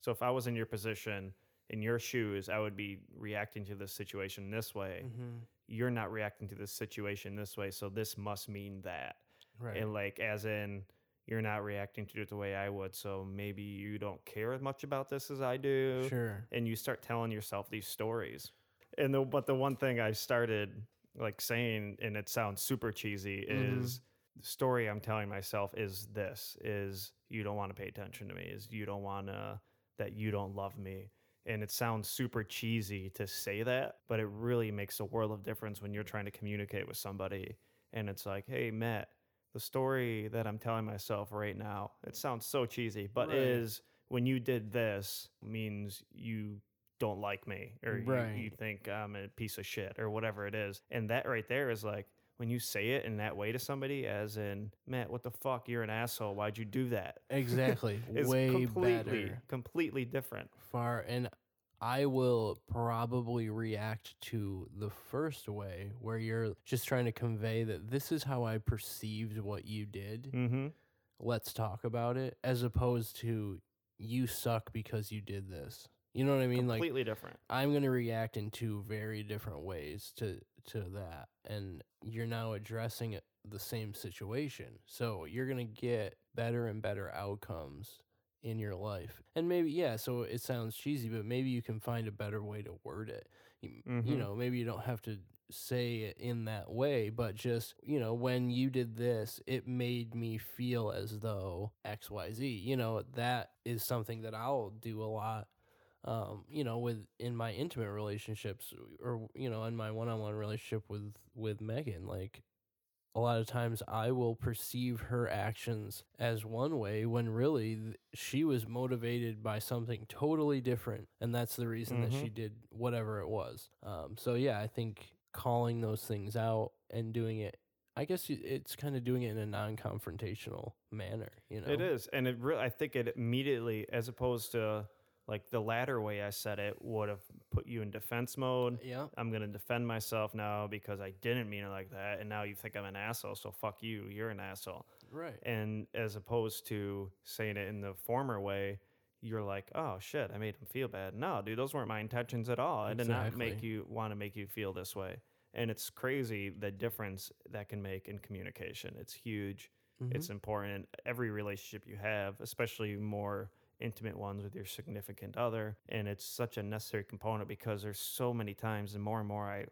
so if i was in your position in your shoes i would be reacting to this situation this way Mm-hmm. you're not reacting to this situation this way so this must mean that Right. and like as in you're not reacting to it the way I would, so maybe you don't care as much about this as I do. sure. And you start telling yourself these stories. And the but the one thing I started like saying, and it sounds super cheesy, is the story I'm telling myself is this is you don't want to pay attention to me, is you don't want to that you don't love me. And it sounds super cheesy to say that, but it really makes a world of difference when you're trying to communicate with somebody and it's like, hey, Matt, the story that I'm telling myself right now, it sounds so cheesy, but Right. is when you did this means you don't like me or you, you think I'm a piece of shit or whatever it is. And that right there is like, when you say it in that way to somebody, as in, Matt, what the fuck? You're an asshole. Why'd you do that? Exactly. It's Way completely, better. completely different. Far and I will probably react to the first way where you're just trying to convey that this is how I perceived what you did. Mm-hmm. Let's talk about it as opposed to you suck because you did this. You know what I mean? Like completely different. I'm going to react in two very different ways to to that and you're now addressing it, the same situation. So you're going to get better and better outcomes in your life. And maybe yeah, so it sounds cheesy, but maybe you can find a better way to word it. You, you Mhm. know, maybe you don't have to say it in that way, but just, you know, when you did this, it made me feel as though XYZ. You know, that is something that I'll do a lot um, you know, with in my intimate relationships or you know, in my one-on-one relationship with with Megan, like a lot of times I will perceive her actions as one way when really she was motivated by something totally different, and that's the reason that she did whatever it was. Um, so yeah, I think calling those things out and doing it. I guess it's kind of doing it in a non-confrontational manner, you know. It is, and it really. I think it immediately, as opposed to like the latter way I said it, would have put you in defense mode. Yeah. I'm gonna defend myself now because I didn't mean it like that, and now you think I'm an asshole. So fuck you. You're an asshole. Right. And as opposed to saying it in the former way, you're like, oh shit, I made him feel bad. No, dude, those weren't my intentions at all. I did not make you want to make you feel this way. And it's crazy the difference that can make in communication. It's huge. Mm-hmm. It's important. Every relationship you have, especially more intimate ones with your significant other, and it's such a necessary component because there's so many times, and more and more I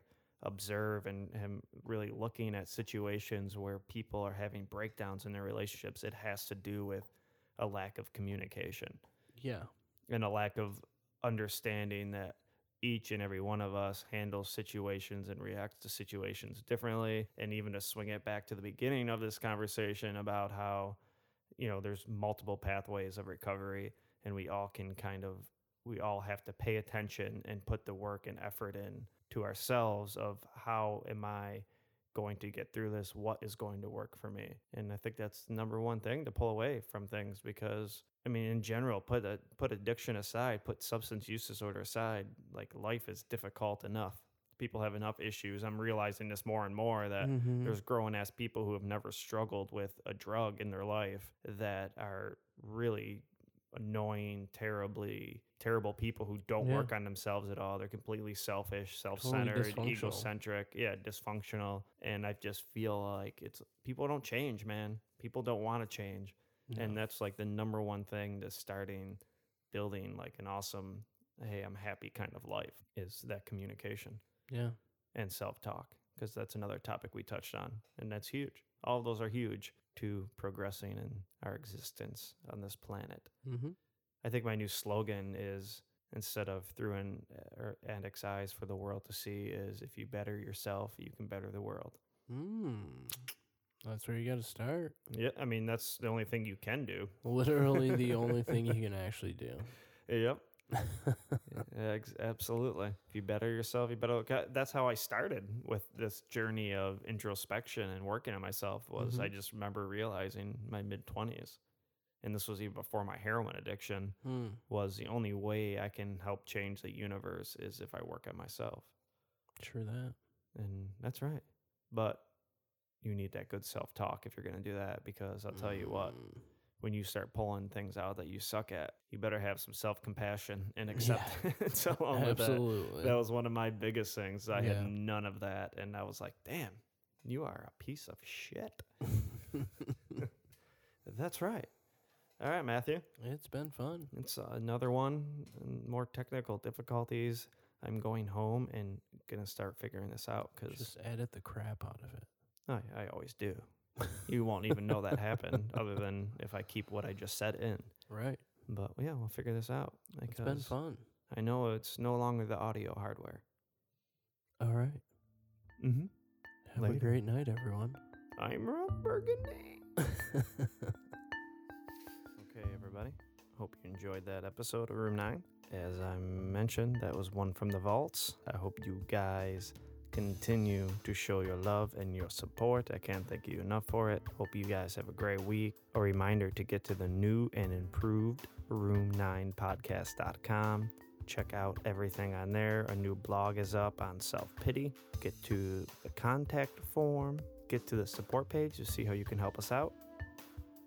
observe and am really looking at situations where people are having breakdowns in their relationships. It has to do with a lack of communication yeah. and a lack of understanding that each and every one of us handles situations and reacts to situations differently. And even to swing it back to the beginning of this conversation about how, you know, there's multiple pathways of recovery and we all can kind of, we all have to pay attention and put the work and effort in to ourselves of how am I going to get through this? What is going to work for me? And I think that's the number one thing to pull away from things because I mean, in general, put a, put addiction aside, put substance use disorder aside. Like life is difficult enough. People have enough issues. I'm realizing this more and more that Mhm. there's grown ass people who have never struggled with a drug in their life that are really annoying, terribly terrible people who don't Yeah. work on themselves at all. They're completely selfish, self-centered, dysfunctional. egocentric, yeah, dysfunctional. And I just feel like it's people don't change, man. People don't want to change and that's like the number one thing to starting building like an awesome hey i'm happy kind of life is that communication yeah. and self-talk because that's another topic we touched on, and that's huge. All of those are huge to progressing in our existence on this planet. Mm-hmm. I think my new slogan is instead of through an or Andex eyes for the world to see is if you better yourself, you can better the world. Mm. That's where you got to start. Yeah, I mean that's the only thing you can do. Literally the only thing you can actually do. Yep. Yeah, absolutely. If you better yourself, you better. Look That's how I started with this journey of introspection and working on myself. Was I Mhm. just remember realizing my mid twenties, and this was even before my heroin addiction. Hmm. Was the only way I can help change the universe is if I work on myself, True that. and that's right. But you need that good self talk if you're going to do that, because I'll tell you what, Mm. When you start pulling things out that you suck at, you better have some self compassion and acceptance along with that. Absolutely. That was one of my biggest things. I Yeah. had none of that, and I was like, "Damn, you are a piece of shit." That's right. All right, Matthew. it's been fun. It's another one. More technical difficulties. I'm going home and gonna start figuring this out because Just edit the crap out of it. I, I always do. You won't even know that happened, other than if I keep what I just said in. Right. But yeah, we'll figure this out. It's been fun. I know it's no longer the audio hardware. All right. Mm-hmm. Have Later. a great night, everyone. I'm Rob Burgundy. Okay, everybody. Hope you enjoyed that episode of Room 9. As I mentioned, that was one from the vaults. I hope you guys continue to show your love and your support. I can't thank you enough for it. Hope you guys have a great week. A reminder to get to the new and improved room9podcast.com. Check out everything on there. A new blog is up on self pity. Get to the contact form, get to the support page to see how you can help us out.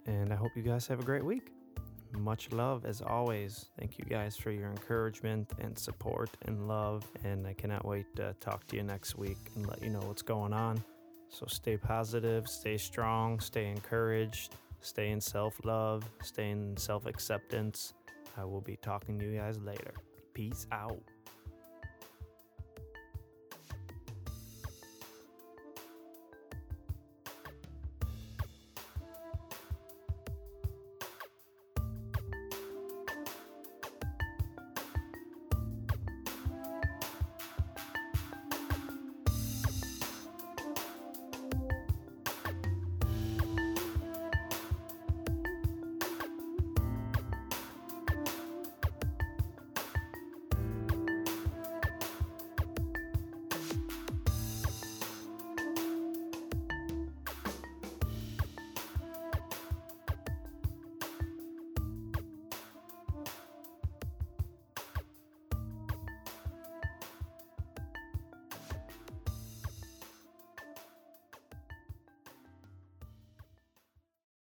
And I hope you guys have a great week. Much love as always. Thank you guys for your encouragement and support and love. And I cannot wait to talk to you next week and let you know what's going on. So stay positive, stay strong, stay encouraged, stay in self love, stay in self acceptance. I will be talking to you guys later. Peace out.